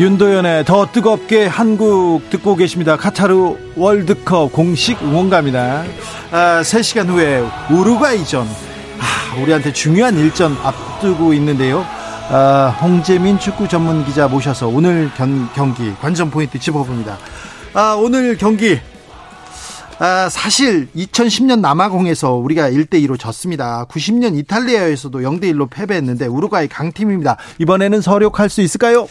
윤도현의 더 뜨겁게 한국 듣고 계십니다. 카타르 월드컵 공식 응원가입니다. 아, 3시간 후에 우루과이전. 아, 우리한테 중요한 일전 앞두고 있는데요. 아, 홍재민 축구 전문 기자 모셔서 오늘 견, 경기 관전 포인트 짚어봅니다. 아, 오늘 경기 아, 사실 2010년 남아공에서 우리가 1대2로 졌습니다. 90년 이탈리아에서도 0대1로 패배했는데 우루과이 강팀입니다. 이번에는 서력할 수 있을까요?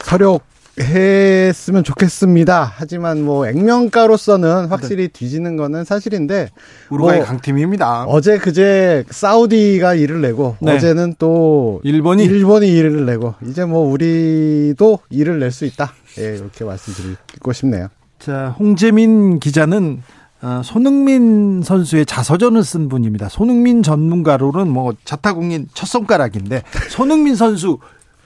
서력 했으면 좋겠습니다. 하지만 뭐 액면가로서는 확실히 네. 뒤지는 거는 사실인데 우루과이 뭐 강팀입니다. 어제 그제 사우디가 일을 내고 네. 어제는 또 일본이 일본이 일을 내고 이제 뭐 우리도 일을 낼 수 있다. 예, 이렇게 말씀드리고 싶네요. 자, 홍재민 기자는 어, 손흥민 선수의 자서전을 쓴 분입니다. 손흥민 전문가로는 뭐 자타공인 첫 손가락인데 손흥민 선수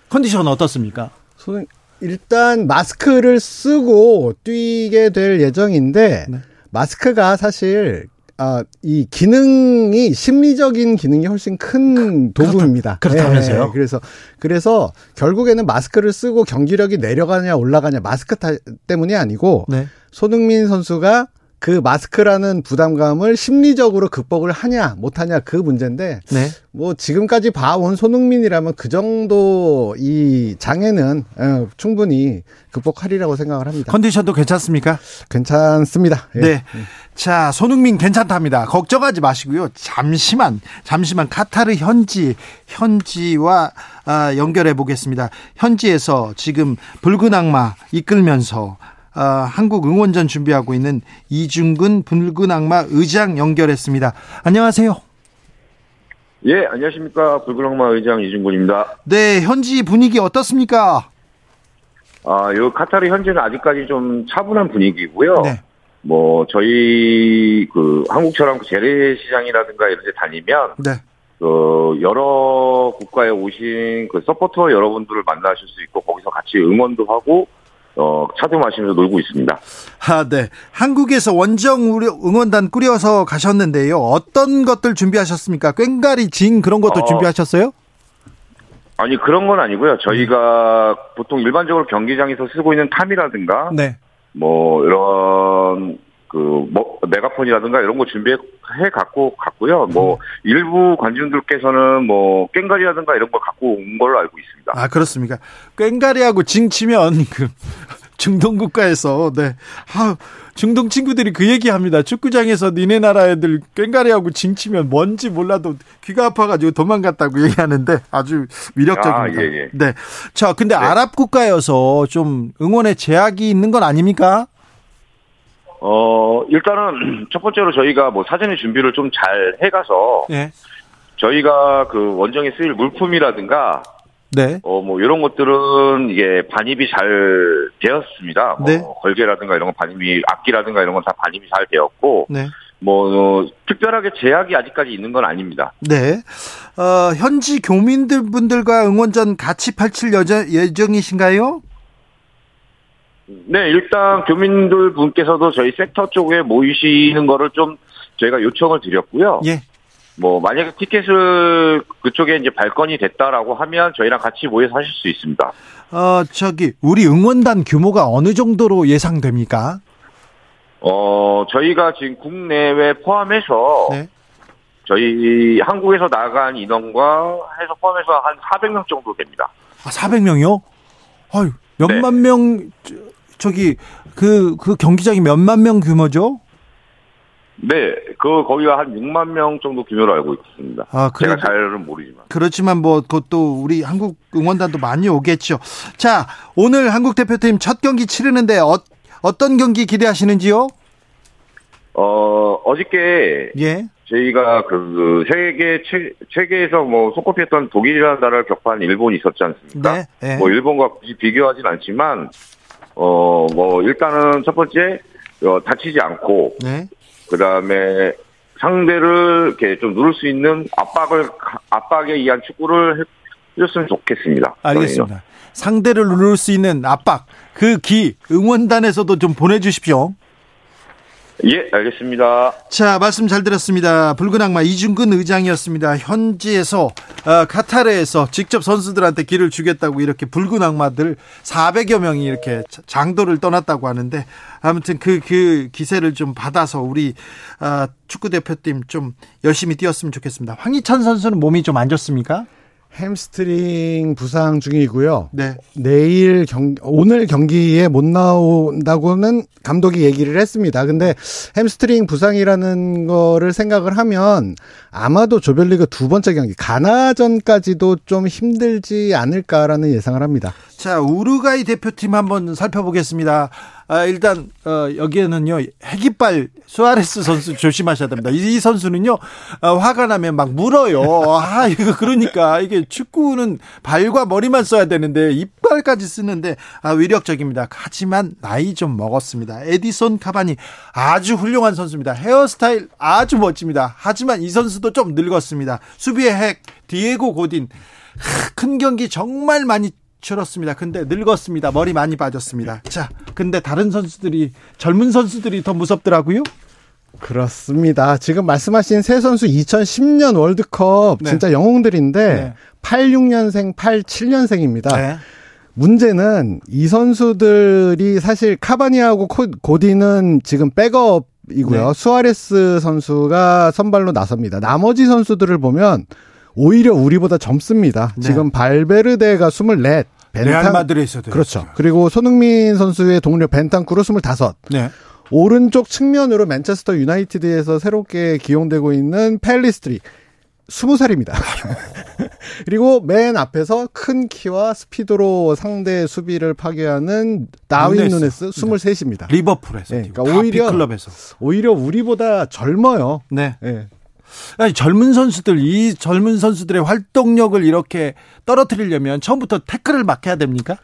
컨디션 어떻습니까? 손 일단 마스크를 쓰고 뛰게 될 예정인데 네. 마스크가 사실 아, 이 기능이 심리적인 기능이 훨씬 큰 도구입니다. 그렇다 면서요? 네, 그래서 그래서 결국에는 마스크를 쓰고 경기력이 내려가냐 올라가냐 마스크 타, 때문이 아니고 네. 손흥민 선수가 그 마스크라는 부담감을 심리적으로 극복을 하냐 못하냐 그 문제인데 네. 뭐 지금까지 봐온 손흥민이라면 그 정도 이 장애는 어, 충분히 극복하리라고 생각을 합니다. 컨디션도 괜찮습니까? 괜찮습니다. 예. 네. 자, 손흥민 괜찮답니다. 걱정하지 마시고요. 잠시만, 잠시만 카타르 현지, 현지와 아, 연결해 보겠습니다. 현지에서 지금 붉은 악마 이끌면서 어, 한국 응원전 준비하고 있는 이중근 붉은 악마 의장 연결했습니다. 안녕하세요. 예, 안녕하십니까. 붉은 악마 의장 이중근입니다. 네, 현지 분위기 어떻습니까? 아, 요 카타르 현지는 아직까지 좀 차분한 분위기고요. 네. 뭐 저희 그 한국처럼 그 재래시장이라든가 이런 데 다니면 네. 그 여러 국가에 오신 그 서포터 여러분들을 만나실 수 있고 거기서 같이 응원도 하고 어, 차도 마시면서 놀고 있습니다. 아, 네. 한국에서 원정 응원단 꾸려서 가셨는데요. 어떤 것들 준비하셨습니까? 꽹가리, 진 그런 것도 어, 준비하셨어요? 아니, 그런 건 아니고요. 저희가 보통 일반적으로 경기장에서 쓰고 있는 탐이라든가, 네. 뭐, 이런 그, 뭐, 메가폰이라든가 이런 거 준비해 갖고 갔고요. 뭐, 음. 일부 관중들께서는 뭐, 꽹가리라든가 이런 걸 갖고 온 걸로 알고 있습니다. 아, 그렇습니까? 꽹가리하고 징치면 그, 중동 국가에서, 네. 아, 중동 친구들이 그 얘기 합니다. 축구장에서 니네 나라 애들 꽹가리하고 징치면 뭔지 몰라도 귀가 아파가지고 도망갔다고 얘기하는데 아주 위력적입니다. 아, 예, 예. 네. 자, 근데 네. 아랍 국가여서 좀 응원에 제약이 있는 건 아닙니까? 어, 일단은 첫 번째로 저희가 뭐 사전에 준비를 좀 잘 해가서 네. 저희가 그 원정에 쓰일 물품이라든가 네. 어, 뭐, 이런 것들은 이게 반입이 잘 되었습니다. 뭐, 네. 걸개라든가 이런 건 반입이, 악기라든가 이런 건 다 반입이 잘 되었고, 네. 뭐, 어, 특별하게 제약이 아직까지 있는 건 아닙니다. 네. 어, 현지 교민들 분들과 응원전 같이 펼칠 예정이신가요? 네, 일단 교민들 분께서도 저희 섹터 쪽에 모이시는 거를 좀 저희가 요청을 드렸고요. 예. 뭐 만약에 티켓을 그쪽에 이제 발권이 됐다라고 하면 저희랑 같이 모여서 하실 수 있습니다. 어, 저기 우리 응원단 규모가 어느 정도로 예상됩니까? 어, 저희가 지금 국내외 포함해서 네. 저희 한국에서 나간 인원과 해서 포함해서 한 400명 정도 됩니다. 아, 400명이요? 아유, 몇만 네. 명 저기 그그 그 경기장이 몇만 명 규모죠? 네, 그 거기가 한 6만 명 정도 규모로 알고 있습니다. 아, 그래, 제가 잘은 모르지만. 그렇지만 뭐 그것도 우리 한국 응원단도 많이 오겠죠. 자, 오늘 한국 대표팀 첫 경기 치르는데 어, 어떤 경기 기대하시는지요? 어, 어저께. 예. 저희가 그, 그 세계 최, 세계에서 뭐 손꼽혔던 독일이라는 나라를 격파한 일본이 있었지 않습니까? 네. 네. 뭐 일본과 굳이 비교하진 않지만 어 뭐 일단은 첫 번째 어, 다치지 않고 네. 그 다음에 상대를 이렇게 좀 누를 수 있는 압박을 압박에 의한 축구를 해줬으면 좋겠습니다. 알겠습니다. 저희는. 상대를 누를 수 있는 압박 그 기 응원단에서도 좀 보내주십시오. 예, 알겠습니다. 자, 말씀 잘 들었습니다. 붉은 악마 이중근 의장이었습니다. 현지에서 어, 카타르에서 직접 선수들한테 길을 주겠다고 이렇게 붉은 악마들 400여 명이 이렇게 장도를 떠났다고 하는데 아무튼 그, 그 기세를 좀 받아서 우리 어, 축구 대표팀 좀 열심히 뛰었으면 좋겠습니다. 황희찬 선수는 몸이 좀 안 좋습니까? 햄스트링 부상 중이고요. 네. 내일 경 오늘 경기에 못 나온다고는 감독이 얘기를 했습니다. 근데 햄스트링 부상이라는 거를 생각을 하면 아마도 조별리그 두 번째 경기 가나전까지도 좀 힘들지 않을까라는 예상을 합니다. 자, 우루과이 대표팀 한번 살펴보겠습니다. 아, 일단 어, 여기에는요 핵이빨 수아레스 선수 조심하셔야 됩니다. 이, 이 선수는요 어, 화가 나면 막 물어요. 아 이거 그러니까 이게 축구는 발과 머리만 써야 되는데 이빨까지 쓰는데 아, 위력적입니다. 하지만 나이 좀 먹었습니다. 에디손 카바니 아주 훌륭한 선수입니다. 헤어스타일 아주 멋집니다. 하지만 이 선수도 좀 늙었습니다. 수비의 핵 디에고 고딘 큰 경기 정말 많이 줄었습니다. 근데 늙었습니다. 머리 많이 빠졌습니다. 자, 근데 다른 선수들이 젊은 선수들이 더 무섭더라고요. 그렇습니다. 지금 말씀하신 세 선수 2010년 월드컵 네. 진짜 영웅들인데 네. 86년생, 87년생입니다. 네. 문제는 이 선수들이 사실 카바니하고 고디는 지금 백업 이고요. 네. 수아레스 선수가 선발로 나섭니다. 나머지 선수들을 보면 오히려 우리보다 젊습니다. 네. 지금 발베르데가 24, 벤탄 마드리드에서도 그렇죠. 그리고 손흥민 선수의 동료 벤탄쿠르 25. 네. 오른쪽 측면으로 맨체스터 유나이티드에서 새롭게 기용되고 있는 펠리스트리 20살입니다. 그리고 맨 앞에서 큰 키와 스피드로 상대 수비를 파괴하는 다윈 누네스 23입니다. 리버풀에서. 네, 그러니까 오히려 클럽에서. 오히려 우리보다 젊어요. 네. 네. 아니, 젊은 선수들 이 젊은 선수들의 활동력을 이렇게 떨어뜨리려면 처음부터 태클을 막해야 됩니까?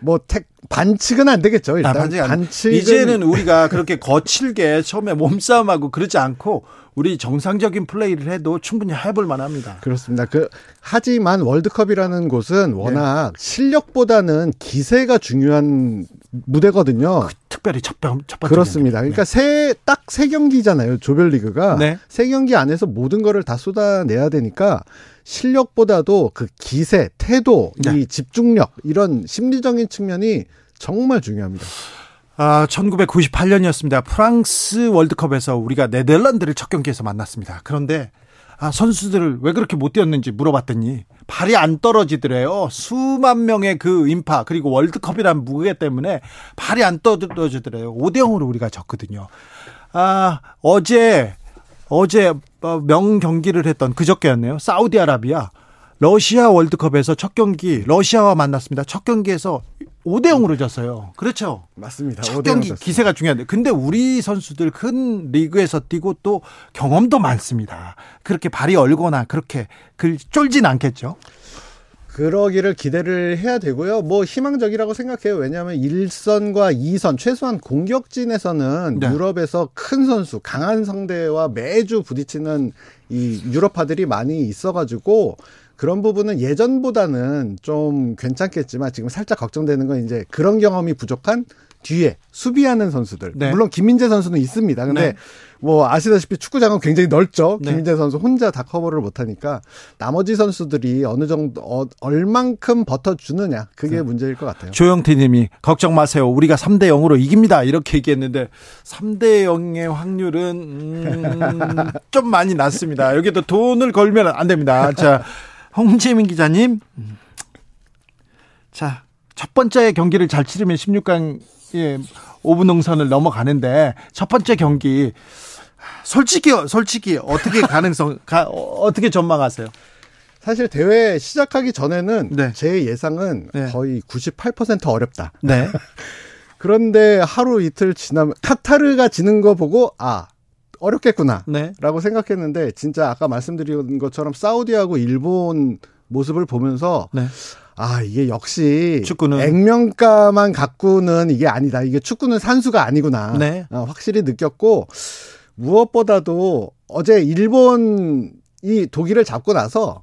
뭐 택, 반칙은 안 되겠죠. 일단 아, 반칙 반칙 이제는 우리가 그렇게 거칠게 처음에 몸싸움하고 그러지 않고 우리 정상적인 플레이를 해도 충분히 해볼 만합니다. 그렇습니다. 그 하지만 월드컵이라는 곳은 워낙 네. 실력보다는 기세가 중요한 무대거든요. 그, 특별히 첫, 번, 첫 번째 그렇습니다. 경기. 그러니까 세딱 세 경기잖아요. 조별리그가 네. 세 경기 안에서 모든 거를 다 쏟아내야 되니까 실력보다도 그 기세, 태도, 네. 이 집중력 이런 심리적인 측면이 정말 중요합니다. 아, 1998년이었습니다. 프랑스 월드컵에서 우리가 네덜란드를 첫 경기에서 만났습니다. 그런데 아, 선수들을 왜 그렇게 못 뛰었는지 물어봤더니 발이 안 떨어지더래요. 수만 명의 그 인파 그리고 월드컵이라는 무게 때문에 발이 안 떨어지더래요. 5대 0으로 우리가 졌거든요. 아, 어제 어제 어, 명 경기를 했던 그저께였네요. 사우디아라비아 러시아 월드컵에서 첫 경기 러시아와 만났습니다. 첫 경기에서 5대 0으로 졌어요. 그렇죠. 맞습니다. 첫 경기 졌습니다. 기세가 중요한데 근데 우리 선수들 큰 리그에서 뛰고 또 경험도 많습니다. 그렇게 발이 얼거나 그렇게 그 쫄진 않겠죠. 그러기를 기대를 해야 되고요. 뭐 희망적이라고 생각해요. 왜냐하면 1선과 2선 최소한 공격진에서는 네. 유럽에서 큰 선수, 강한 상대와 매주 부딪히는 이 유럽파들이 많이 있어가지고 그런 부분은 예전보다는 좀 괜찮겠지만 지금 살짝 걱정되는 건 이제 그런 경험이 부족한 뒤에 수비하는 선수들. 네. 물론 김민재 선수는 있습니다. 근데 네. 뭐 아시다시피 축구장은 굉장히 넓죠. 네. 김민재 선수 혼자 다 커버를 못 하니까 나머지 선수들이 어느 정도 어, 얼만큼 버텨 주느냐. 그게 네. 문제일 것 같아요. 조영태 님이 걱정 마세요. 우리가 3대 0으로 이깁니다. 이렇게 얘기했는데 3대 0의 확률은 음, 좀 많이 낮습니다. 여기도 돈을 걸면 안 됩니다. 자, 홍재민 기자님. 자, 첫 번째 경기를 잘 치르면 16강 예, 5분 농선을 넘어가는데 첫 번째 경기 솔직히 솔직히 어떻게 가능성 가, 어떻게 전망하세요? 사실 대회 시작하기 전에는 네. 제 예상은 네. 거의 98% 어렵다. 네. 그런데 하루 이틀 지나면 카타르가 지는 거 보고 아 어렵겠구나라고 네. 생각했는데 진짜 아까 말씀드린 것처럼 사우디하고 일본 모습을 보면서 네. 아, 이게 역시 축구는 액면가만 갖고는 이게 아니다. 이게 축구는 산수가 아니구나. 네. 어, 확실히 느꼈고 무엇보다도 어제 일본 이 독일을 잡고 나서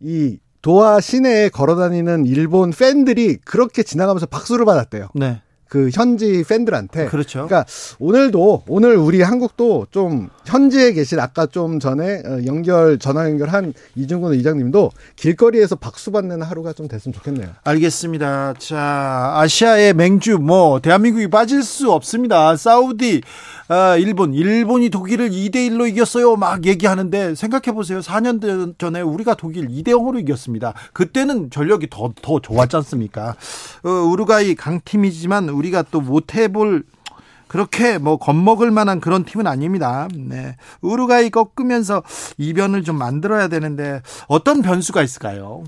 이 도하 시내에 걸어다니는 일본 팬들이 그렇게 지나가면서 박수를 받았대요. 네. 그 현지 팬들한테. 그렇죠. 그러니까 오늘도 오늘 우리 한국도 좀 현지에 계신 아까 좀 전에 어, 연결 전화 연결한 이중근 의장님도 길거리에서 박수 받는 하루가 좀 됐으면 좋겠네요. 알겠습니다. 자 아시아의 맹주 뭐 대한민국이 빠질 수 없습니다. 사우디 아, 일본, 일본이 독일을 2대 1로 이겼어요. 막 얘기하는데 생각해 보세요. 4년 전에 우리가 독일 2대 0으로 이겼습니다. 그때는 전력이 더 더 좋았지 않습니까? 어, 우루과이 강팀이지만 우리가 또 못해볼 그렇게 뭐 겁먹을 만한 그런 팀은 아닙니다. 네. 우루과이 꺾으면서 이변을 좀 만들어야 되는데 어떤 변수가 있을까요?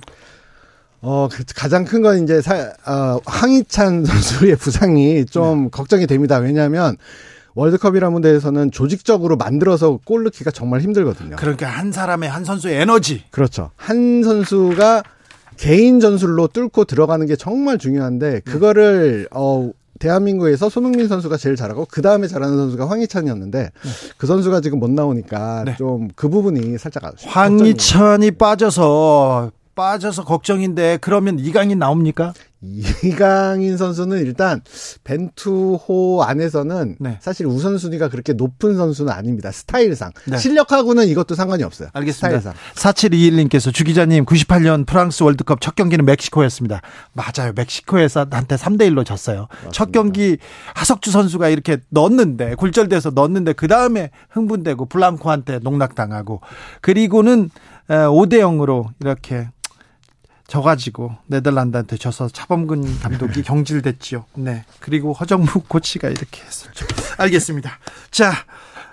어, 그 가장 큰 건 이제 사, 어, 황희찬 선수의 부상이 좀 네. 걱정이 됩니다. 왜냐하면 월드컵이라는 무대에서는 조직적으로 만들어서 골 넣기가 정말 힘들거든요. 그러니까 한 사람의 한 선수의 에너지. 그렇죠. 한 선수가 개인 전술로 뚫고 들어가는 게 정말 중요한데 그거를 어 대한민국에서 손흥민 선수가 제일 잘하고 그 다음에 잘하는 선수가 황희찬이었는데 네. 그 선수가 지금 못 나오니까 네. 좀그 부분이 살짝 황희찬이 빠져서 빠져서 걱정인데 그러면 이강인 나옵니까? 이강인 선수는 일단 벤투호 안에서는 네. 사실 우선순위가 그렇게 높은 선수는 아닙니다. 스타일상. 네. 실력하고는 이것도 상관이 없어요. 알겠습니다. 스타일상. 4721님께서 주 기자님 98년 프랑스 월드컵 첫 경기는 멕시코였습니다. 맞아요. 멕시코에서 한테 3대 1로 졌어요. 맞습니다. 첫 경기 하석주 선수가 이렇게 넣었는데 굴절돼서 넣었는데 그다음에 흥분되고 블랑코한테 농락당하고 그리고는 5대 0으로 이렇게 져가지고 네덜란드한테 져서 차범근 감독이 경질됐지요. 네. 그리고 허정무 코치가 이렇게 했었죠. 알겠습니다. 자,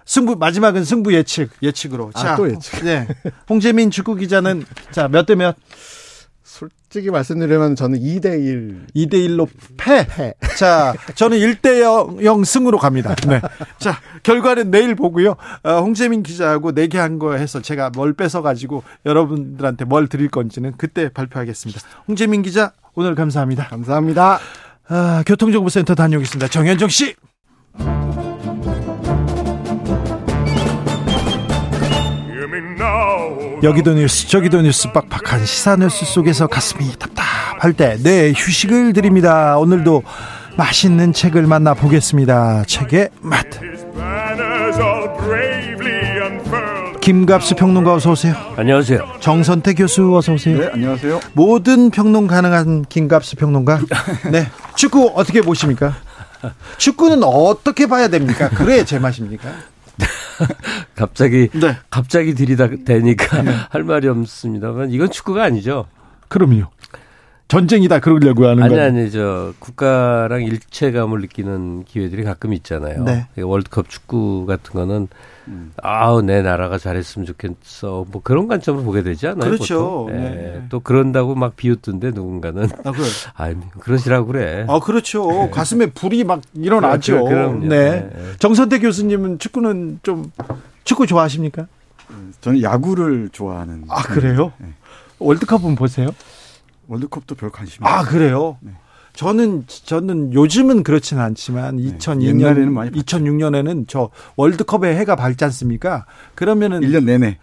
승부 마지막은 승부 예측 예측으로. 아, 자, 또 예측. 네. 홍재민 축구 기자는 자 몇 대 몇? 솔직히 말씀드리면 저는 2대1. 2대1로 패. 패. 자, 저는 1대0 승으로 갑니다. 네. 자, 결과는 내일 보고요. 어, 홍재민 기자하고 내기한 거 해서 제가 뭘 뺏어가지고 여러분들한테 뭘 드릴 건지는 그때 발표하겠습니다. 홍재민 기자, 오늘 감사합니다. 감사합니다. 아, 교통정보센터 다녀오겠습니다. 정현정 씨. 여기도 뉴스 저기도 뉴스 빡빡한 시사 뉴스 속에서 가슴이 답답할 때 네 휴식을 드립니다. 오늘도 맛있는 책을 만나 보겠습니다. 책의 맛. 김갑수 평론가 어서 오세요. 안녕하세요. 정선태 교수 어서 오세요. 네, 안녕하세요. 모든 평론 가능한 김갑수 평론가. 네. 축구 어떻게 보십니까? 축구는 어떻게 봐야 됩니까? 그래 제맛입니까? 갑자기 네. 갑자기 들이다 대니까 네. 할 말이 없습니다만 이건 축구가 아니죠. 그럼요. 전쟁이다 그러려고 하는 아니 아니 저 국가랑 일체감을 느끼는 기회들이 가끔 있잖아요. 네. 월드컵 축구 같은 거는 음. 아우 내 나라가 잘했으면 좋겠어 뭐 그런 관점으로 보게 되지 않아요? 그렇죠. 네. 네. 또 그런다고 막 비웃던데 누군가는 아 그래. 아 그러시라고 그래. 아 그렇죠. 네. 가슴에 불이 막 일어나죠. 그렇죠. 네. 네. 정선태 교수님은 축구는 좀 축구 좋아하십니까? 저는 야구를 좋아하는. 아 그래요? 네. 월드컵은 보세요? 월드컵도 별 관심이. 아 그래요? 네. 저는 저는 요즘은 그렇지는 않지만 네. 2002년 2006년에는 저 월드컵에 해가 밝지 않습니까? 그러면은 1년 내내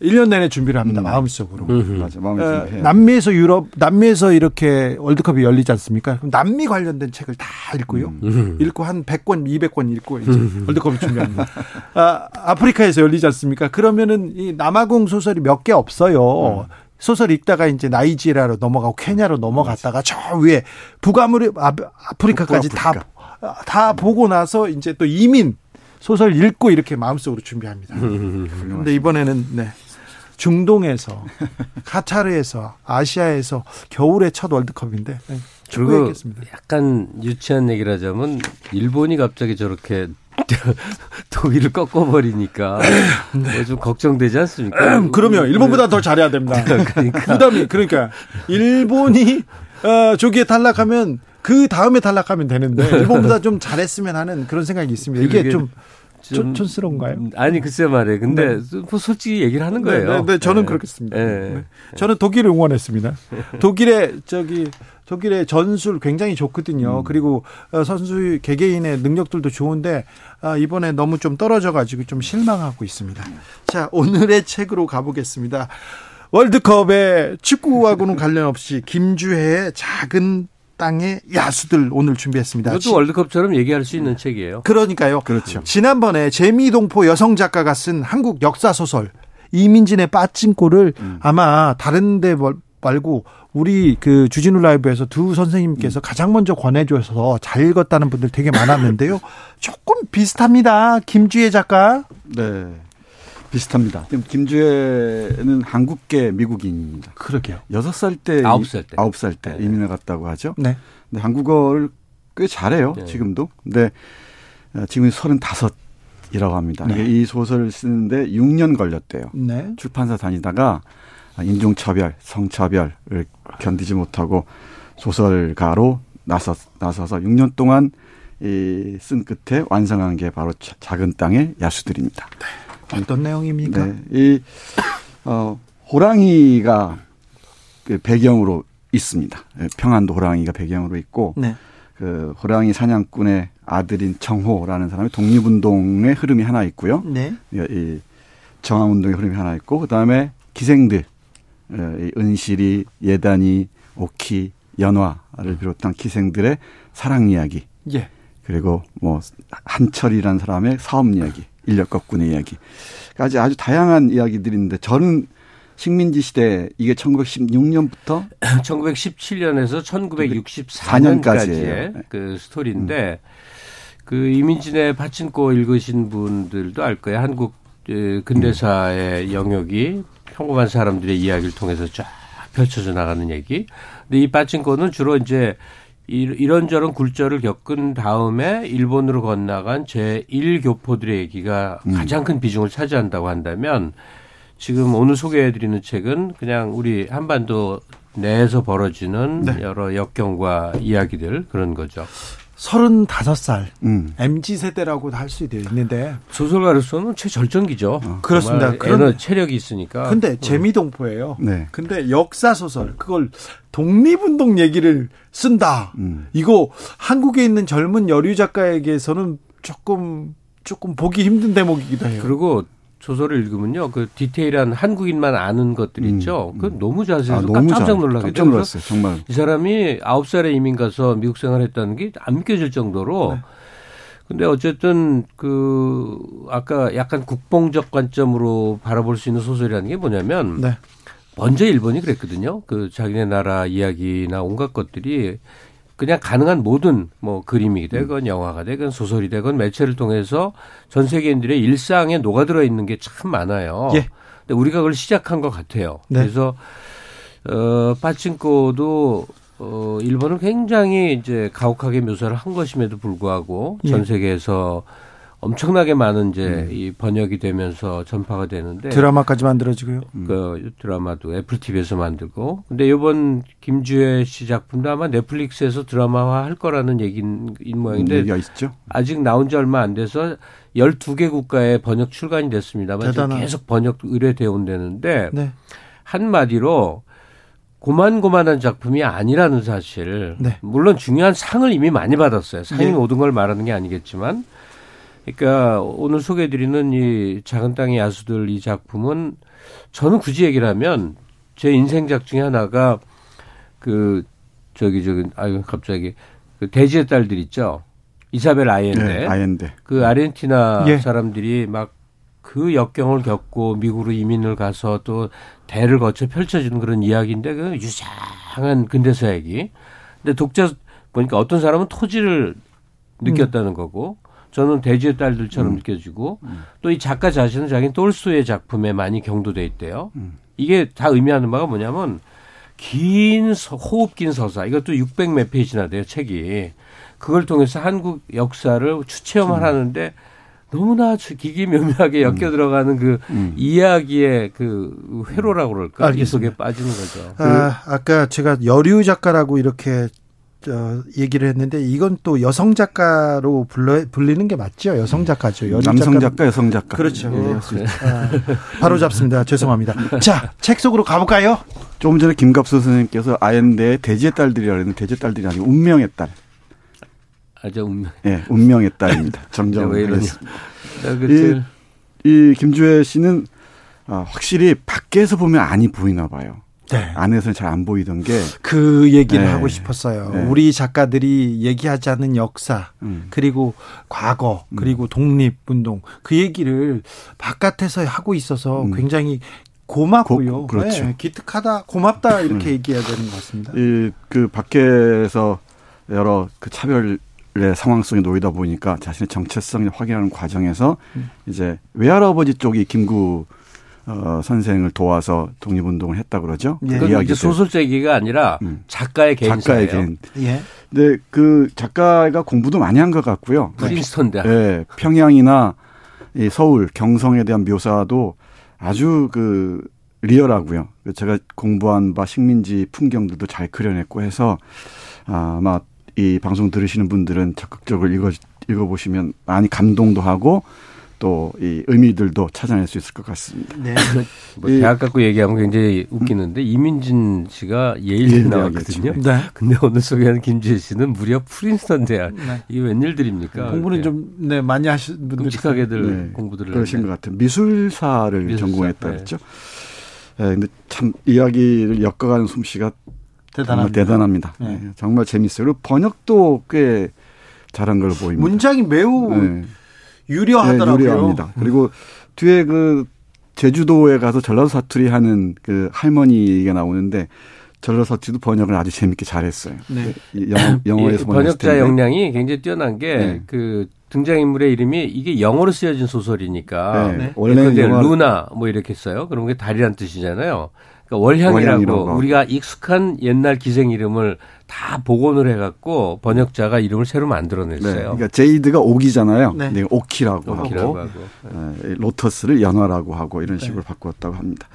1년 내내 준비를 합니다. 음. 마음속으로. 음. 맞아. 마음을 어, 남미에서 유럽, 남미에서 이렇게 월드컵이 열리지 않습니까? 그럼 남미 관련된 책을 다 읽고요. 음. 음. 읽고 한 100권, 200권 읽고 이제 음. 월드컵을 준비합니다. 아, 아프리카에서 열리지 않습니까? 그러면은 이 남아공 소설이 몇 개 없어요. 음. 소설 읽다가 이제 나이지리아로 넘어가고 케냐로 넘어갔다가 저 위에 북아무리 아프리카까지 다다 보고 나서 이제 또 이민 소설 읽고 이렇게 마음속으로 준비합니다. 그런데 이번에는 네. 중동에서 카타르에서 아시아에서 겨울의 첫 월드컵인데 네, 그리고 약간 유치한 얘기를 하자면 일본이 갑자기 저렇게 독일을 꺾어버리니까 네. 뭐좀 걱정되지 않습니까? 음, 그러면 일본보다 더 잘해야 됩니다. 그러니까. 부담이 그러니까 일본이 어, 저기에 탈락하면 그 다음에 탈락하면 되는데 일본보다 좀 잘했으면 하는 그런 생각이 있습니다. 이게 좀 좀 촌스러운가요? 음, 아니 글쎄 말이에요. 근데 네. 뭐 솔직히 얘기를 하는 거예요. 네, 네, 네 저는 네. 그렇겠습니다. 네. 저는 독일을 응원했습니다. 독일의 저기 독일의 전술 굉장히 좋거든요. 음. 그리고 어, 선수 개개인의 능력들도 좋은데 아, 이번에 너무 좀 떨어져가지고 좀 실망하고 있습니다. 자 오늘의 책으로 가보겠습니다. 월드컵에 축구하고는 관련 없이 김주혜의 작은 땅의 야수들 오늘 준비했습니다. 이것도 월드컵처럼 얘기할 수 있는 책이에요. 그러니까요. 그렇죠. 지난번에 재미동포 여성 작가가 쓴 한국 역사 소설 이민진의 빠진 꼴을 음. 아마 다른 데 말고 우리 그 주진우 라이브에서 두 선생님께서 음. 가장 먼저 권해줘서 잘 읽었다는 분들 되게 많았는데요. 조금 비슷합니다. 김주혜 작가. 네. 비슷합니다. 김주혜는 한국계 미국인입니다. 그러게요. 여섯 살 때, 아홉 살 때, 아홉 살때 네. 이민을 갔다고 하죠. 네. 근데 한국어를 꽤 잘해요. 네. 지금도. 근데 어, 지금 서른다섯 이라고 합니다. 네. 이 소설을 쓰는데 6년 걸렸대요. 네. 출판사 다니다가 인종차별, 성차별을 견디지 못하고 소설가로 나서, 나서서 6년 동안 이 쓴 끝에 완성한 게 바로 작은 땅의 야수들입니다. 네. 어떤 내용입니까? 네. 이, 어, 호랑이가 그 배경으로 있습니다. 예, 평안도 호랑이가 배경으로 있고, 네. 그 호랑이 사냥꾼의 아들인 정호라는 사람의 독립운동의 흐름이 하나 있고요. 네. 이 정황운동의 흐름이 하나 있고, 그 다음에 기생들, 어, 은실이, 예단이, 오키, 연화를 비롯한 기생들의 사랑 이야기. 예. 그리고 뭐 한철이라는 사람의 사업 이야기. 인력 거꾼의 이야기까지 아주 다양한 이야기들이 있는데 저는 식민지 시대 이게 1916년부터 1917년에서 1964년까지의 그 스토리인데 음. 그 이민진의 파친코 읽으신 분들도 알 거예요. 한국 그 근대사의 음. 영역이 평범한 사람들의 이야기를 통해서 쫙 펼쳐져 나가는 얘기. 근데 이 파친코는 주로 이제 이런저런 굴절을 겪은 다음에 일본으로 건너간 제1교포들의 얘기가 음. 가장 큰 비중을 차지한다고 한다면 지금 오늘 소개해드리는 책은 그냥 우리 한반도 내에서 벌어지는 네. 여러 역경과 이야기들 그런 거죠. 35살 음. MZ 세대라고 할수 있는데 소설가로서는 최절정기죠. 어. 그렇습니다. 그런 체력이 있으니까. 근데 음. 재미동포예요. 네. 근데 역사 소설 그걸 독립운동 얘기를 쓴다. 음. 이거 한국에 있는 젊은 여류 작가에게서는 조금 조금 보기 힘든 대목이기도 해요. 그리고 소설을 읽으면요, 그 디테일한 한국인만 아는 것들 있죠. 음, 그 너무 자세해서 아, 깜짝 놀라게 깜짝 놀랐어요, 정말. 이 사람이 아홉 살에 이민 가서 미국 생활했다는 게 안 믿겨질 정도로. 네. 근데 어쨌든 그 아까 약간 국뽕적 관점으로 바라볼 수 있는 소설이라는 게 뭐냐면 네. 먼저 일본이 그랬거든요. 그 자기네 나라 이야기나 온갖 것들이 그냥 가능한 모든 뭐 그림이 되건 영화가 되건 소설이 되건 매체를 통해서 전 세계인들의 일상에 녹아들어 있는 게 참 많아요. 예. 근데 우리가 그걸 시작한 것 같아요. 네. 그래서 어 파친코도 어 일본은 굉장히 이제 가혹하게 묘사를 한 것임에도 불구하고 전 예. 세계에서 엄청나게 많은 이제 음. 이 번역이 되면서 전파가 되는데 드라마까지 만들어지고요. 음. 그 드라마도 애플 TV에서 만들고 근데 이번 김주혜 씨 작품도 아마 넷플릭스에서 드라마화 할 거라는 얘기인 모양인데. 아직 나온 지 얼마 안 돼서 12개 국가에 번역 출간이 됐습니다만 계속 번역 의뢰되어 온다는데 네. 한마디로 고만고만한 작품이 아니라는 사실. 네. 물론 중요한 상을 이미 많이 받았어요. 상이 네. 모든 걸 말하는 게 아니겠지만 그러니까 오늘 소개해드리는 이 작은 땅의 야수들 이 작품은 저는 굳이 얘기를 하면 제 인생작 중에 하나가 그 저기 저기 아유 갑자기 그 돼지의 딸들 있죠 이사벨 아이엔데 네, 아이엔데 그 아르헨티나 예. 사람들이 막 그 역경을 겪고 미국으로 이민을 가서 또 대를 거쳐 펼쳐지는 그런 이야기인데 그 유사한 근대사 얘기. 근데 독자 보니까 어떤 사람은 토지를 느꼈다는 음. 거고 저는 대지의 딸들처럼 음. 느껴지고 음. 또이 작가 자신은 자기는 똘스의 작품에 많이 경도돼 있대요. 음. 이게 다 의미하는 바가 뭐냐면 긴 서, 호흡 긴 서사 이것도 600 몇 페이지나 돼요 책이 그걸 통해서 한국 역사를 추체험을 음. 하는데 너무나 기기묘묘하게 엮여 음. 들어가는 그 음. 이야기의 그 회로라고 그럴까? 이 속에 빠지는 거죠. 아, 아까 제가 여류 작가라고 이렇게 저 얘기를 했는데 이건 또 여성 작가로 불러 불리는 게 맞죠? 여성 작가죠. 남성 작가, 여성 작가. 그렇죠. 네, 아, 바로 잡습니다. 죄송합니다. 자, 책 속으로 가볼까요? 조금 전에 김갑수 선생님께서 아연대의 돼지의 딸들이라고 했는데 돼지의 딸들이 아니고 운명의 딸. 아주 운명. 예, 네, 운명의 딸입니다. 정정을 하겠습니다. 이, 이 김주혜 씨는 아, 확실히 밖에서 보면 안이 보이나 봐요. 네. 안에서는 잘 안 보이던 게 그 얘기를 네. 하고 싶었어요. 네. 우리 작가들이 얘기하지 않는 역사 음. 그리고 과거 음. 그리고 독립운동 그 얘기를 바깥에서 하고 있어서 음. 굉장히 고맙고요. 고, 그렇죠. 네, 기특하다, 고맙다 이렇게 음. 얘기해야 되는 것 같습니다. 이 그 밖에서 여러 그 차별의 상황 속에 놓이다 보니까 자신의 정체성을 확인하는 과정에서 음. 이제 외할아버지 쪽이 김구 어, 선생을 도와서 독립운동을 했다 그러죠. 예. 그 이야기 소설적이가 아니라 음. 작가의 개인 작가의 개인. 예. 근데 그 작가가 공부도 많이 한 것 같고요. 프린스턴 대학. 예. 평양이나 이 서울 경성에 대한 묘사도 아주 그 리얼하고요. 제가 공부한 바 식민지 풍경들도 잘 그려냈고 해서 아마 이 방송 들으시는 분들은 적극적으로 읽어 읽어보시면 많이 감동도 하고 또 이 의미들도 찾아낼 수 있을 것 같습니다. 네. 뭐 대학 갖고 얘기하면 굉장히 웃기는데 이민진 씨가 예일 나왔거든요. 네. 근데 오늘 소개한 김지혜 씨는 무려 프린스턴 대학. 네. 이게 웬일들입니까? 공부는 좀 네, 많이 하신 분들 끔찍하게들 네. 공부들을 그러신 것 같아요. 미술사를 미술사, 전공했다 네. 그랬죠. 네, 근데 참 이야기를 엮어가는 솜씨가 대단합니다. 대단합니다. 네. 네. 정말 재밌어요. 그리고 번역도 꽤 잘한 걸로 보입니다. 문장이 매우 네. 유려하더라고요. 네, 유려합니다. 그리고 뒤에 그 제주도에 가서 전라도 사투리 하는 그 할머니 얘기가 나오는데 전라도 사투리도 번역을 아주 재밌게 잘했어요. 네. 영어, 영어에서 번역자 역량이 굉장히 뛰어난 게그 네. 그 등장인물의 이름이 이게 영어로 쓰여진 소설이니까 네. 원래 루나 뭐 이렇게 써요. 그런 게 달이란 뜻이잖아요. 그러니까 월향이라고, 월향이라고 우리가 익숙한 옛날 기생 이름을 다 복원을 해갖고 번역자가 이름을 새로 만들어냈어요. 네. 그러니까 제이드가 옥이잖아요. 네. 네. 오키라고, 오키라고 하고, 하고. 네. 로터스를 연화라고 하고 이런 네. 식으로 바꾸었다고 합니다.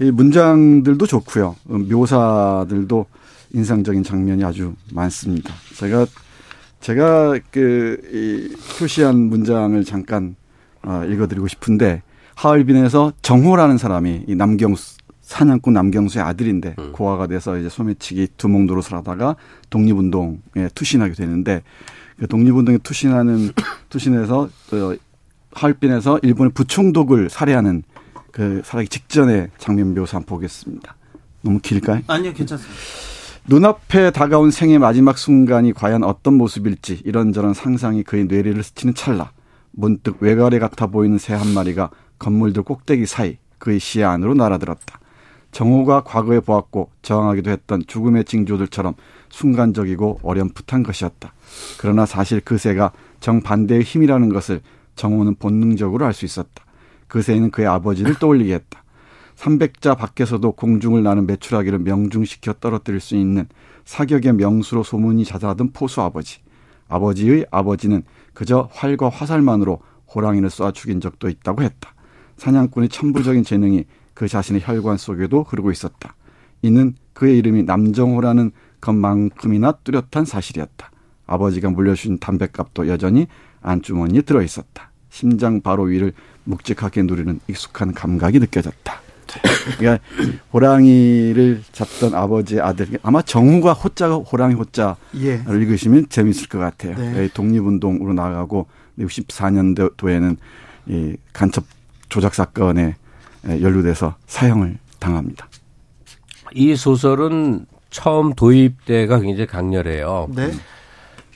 이 문장들도 좋고요. 음, 묘사들도 인상적인 장면이 아주 많습니다. 제가 제가 그이 표시한 문장을 잠깐 어, 읽어드리고 싶은데 하얼빈에서 정호라는 사람이 이 남경수 사냥꾼 남경수의 아들인데 음. 고아가 돼서 이제 소매치기 두목 노릇을 하다가 독립운동에 투신하게 되는데 그 독립운동에 투신하는 투신해서 그 하얼빈에서 일본의 부총독을 살해하는 그 살하기 직전의 장면 묘사 한번 보겠습니다. 너무 길까요? 아니요, 괜찮습니다. 눈앞에 다가온 생의 마지막 순간이 과연 어떤 모습일지 이런저런 상상이 그의 뇌리를 스치는 찰나 문득 외가래 같아 보이는 새 한 마리가 건물들 꼭대기 사이 그의 시야 안으로 날아들었다. 정호가 과거에 보았고 저항하기도 했던 죽음의 징조들처럼 순간적이고 어렴풋한 것이었다. 그러나 사실 그 새가 정반대의 힘이라는 것을 정호는 본능적으로 알 수 있었다. 그 새는 그의 아버지를 떠올리게 했다. 300자 밖에서도 공중을 나는 메추라기를 명중시켜 떨어뜨릴 수 있는 사격의 명수로 소문이 자자하던 포수 아버지. 아버지의 아버지는 그저 활과 화살만으로 호랑이를 쏴 죽인 적도 있다고 했다. 사냥꾼의 천부적인 재능이 그 자신의 혈관 속에도 흐르고 있었다. 이는 그의 이름이 남정호라는 것만큼이나 뚜렷한 사실이었다. 아버지가 물려준 담뱃값도 여전히 안주머니에 들어 있었다. 심장 바로 위를 묵직하게 누리는 익숙한 감각이 느껴졌다. 그러니까 호랑이를 잡던 아버지의 아들 아마 정우가 호자가 호랑이 호자를 예. 읽으시면 재밌을 것 같아요. 네. 독립운동으로 나가고 64년도에는 이 간첩 조작 사건에 연루돼서 사형을 당합니다. 이 소설은 처음 도입 때가 굉장히 강렬해요. 네.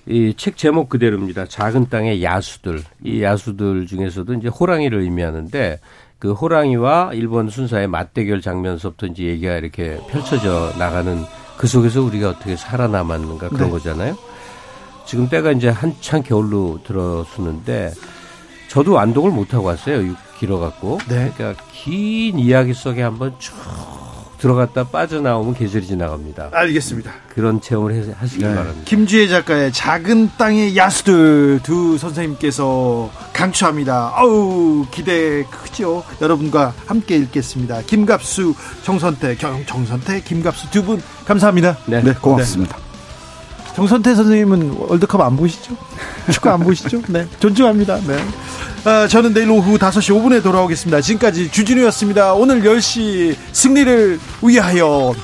이 책 제목 그대로입니다. 작은 땅의 야수들. 이 야수들 중에서도 이제 호랑이를 의미하는데 그 호랑이와 일본 순사의 맞대결 장면서부터 이제 얘기가 이렇게 펼쳐져 나가는 그 속에서 우리가 어떻게 살아남았는가 그런 네. 거잖아요. 지금 때가 이제 한창 겨울로 들어서는데 저도 완독을 못 하고 왔어요. 길어갖고. 네. 그러니까 긴 이야기 속에 한번 쭉 들어갔다 빠져나오면 계절이 지나갑니다. 알겠습니다. 그런 체험을 하시기 네. 바랍니다. 김주혜 작가의 작은 땅의 야수들 두 선생님께서 강추합니다. 아우 기대 크죠. 여러분과 함께 읽겠습니다. 김갑수, 정선태, 정선태, 김갑수 두 분 감사합니다. 네, 네 고맙습니다. 네. 정선태 선생님은 월드컵 안 보시죠? 축구 안 보시죠? 네. 존중합니다. 네. 아, 저는 내일 오후 5시 5분에 돌아오겠습니다. 지금까지 주진우였습니다. 오늘 10시 승리를 위하여.